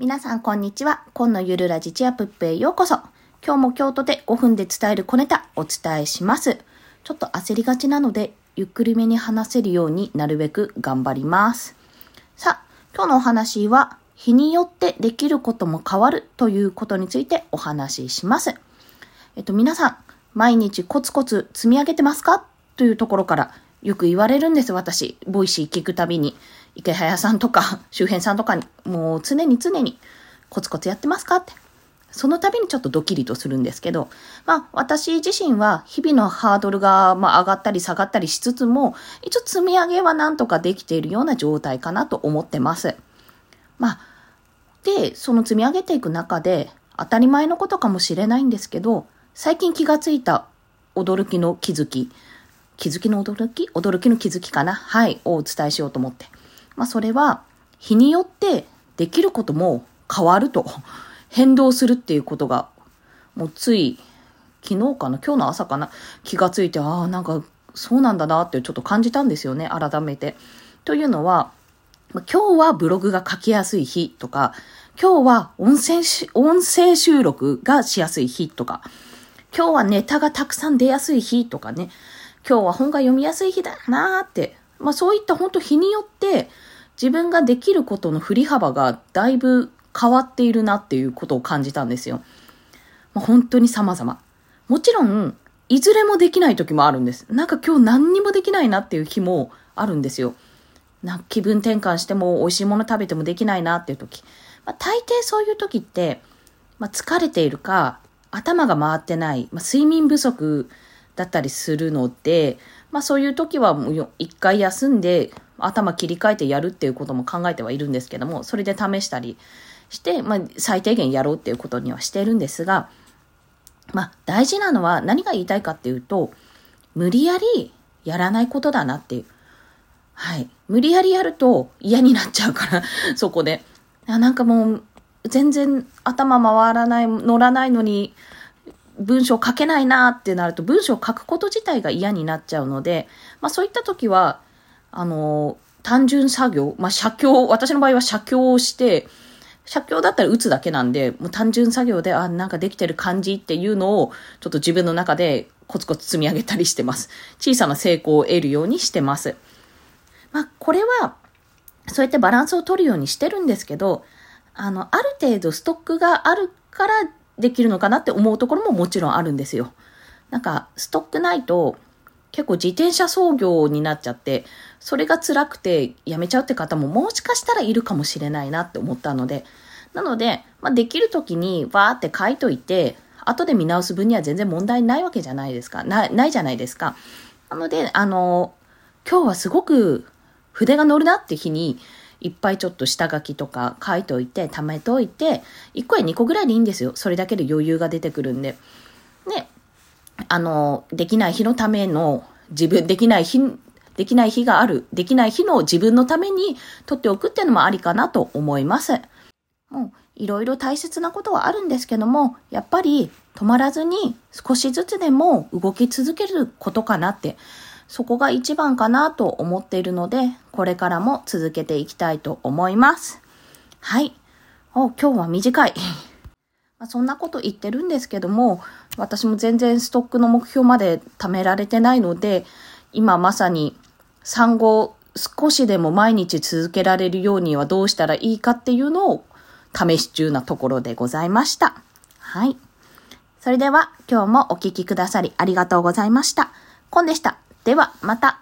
皆さんこんにちは。今のゆるラジチアプップへようこそ。今日も京都で5分で伝える小ネタお伝えします。ちょっと焦りがちなので、ゆっくりめに話せるようになるべく頑張ります。さあ、今日のお話は、日によってできることも変わるということについてお話しします。えっと、皆さん、毎日コツコツ積み上げてますか？というところからよく言われるんです、私。 Voicy 聞くたびに。池早さんとか、周辺さんとかに、もう常に常にコツコツやってますかって。その度にちょっとドキリとするんですけど、まあ私自身は日々のハードルがまあ上がったり下がったりしつつも、一応積み上げはなんとかできているような状態かなと思ってます。まあ、で、その積み上げていく中で、当たり前のことかもしれないんですけど、最近気がついた驚きの気づき、気づきの驚き？驚きの気づきかな？はい、をお伝えしようと思って。まあそれは、日によってできることも変わると。変動するっていうことが、もうつい、昨日かな？今日の朝かな？気がついて、ああ、なんか、そうなんだなってちょっと感じたんですよね、改めて。というのは、今日はブログが書きやすい日とか、今日は音声、音声収録がしやすい日とか、今日はネタがたくさん出やすい日とかね、今日は本が読みやすい日だなーって、まあそういった本当日によって自分ができることの振り幅がだいぶ変わっているなっていうことを感じたんですよ。まあ、本当に様々。もちろん、いずれもできない時もあるんです。なんか今日何にもできないなっていう日もあるんですよ。な気分転換しても美味しいもの食べてもできないなっていう時。まあ、大抵そういう時って、まあ、疲れているか、頭が回ってない、まあ、睡眠不足だったりするので、まあそういう時はもう一回休んで頭切り替えてやるっていうことも考えてはいるんですけども、それで試したりして、まあ最低限やろうっていうことにはしてるんですが、まあ大事なのは何が言いたいかっていうと、無理やりやらないことだなっていう。はい。無理やりやると嫌になっちゃうから、そこで。あなんかもう全然頭回らない、乗らないのに、文章書けないなってなると文章を書くこと自体が嫌になっちゃうので、まあそういった時は、あの、単純作業、まあ写経、私の場合は写経をして、写経だったら打つだけなんで、もう単純作業で、あ、なんかできてる感じっていうのを、ちょっと自分の中でコツコツ積み上げたりしてます。小さな成功を得るようにしてます。まあこれは、そうやってバランスを取るようにしてるんですけど、あの、ある程度ストックがあるからできるのかなって思うところももちろんあるんですよ。なんか、ストックないと、結構自転車操業になっちゃって、それが辛くてやめちゃうって方ももしかしたらいるかもしれないなって思ったので、なので、まあ、できる時にわーって書いといて、後で見直す分には全然問題ないわけじゃないですか。なないじゃないですか。なので、あの、今日はすごく筆が乗るなって日に、いっぱいちょっと下書きとか書いといて、貯めといて、1個や2個ぐらいでいいんですよ。それだけで余裕が出てくるんで。ね、あの、できない日のための、自分、できない日、できない日がある、できない日の自分のために取っておくっていうのもありかなと思います。もう、いろいろ大切なことはあるんですけども、やっぱり止まらずに少しずつでも動き続けることかなって、そこが一番かなと思っているので、これからも続けていきたいと思います。はい。お、今日は短い。まあ、そんなこと言ってるんですけども、私も全然ストックの目標まで貯められてないので、今まさに産後少しでも毎日続けられるようにはどうしたらいいかっていうのを試し中なところでございました。はい。それでは今日もお聴きくださりありがとうございました。コンでした。ではまた。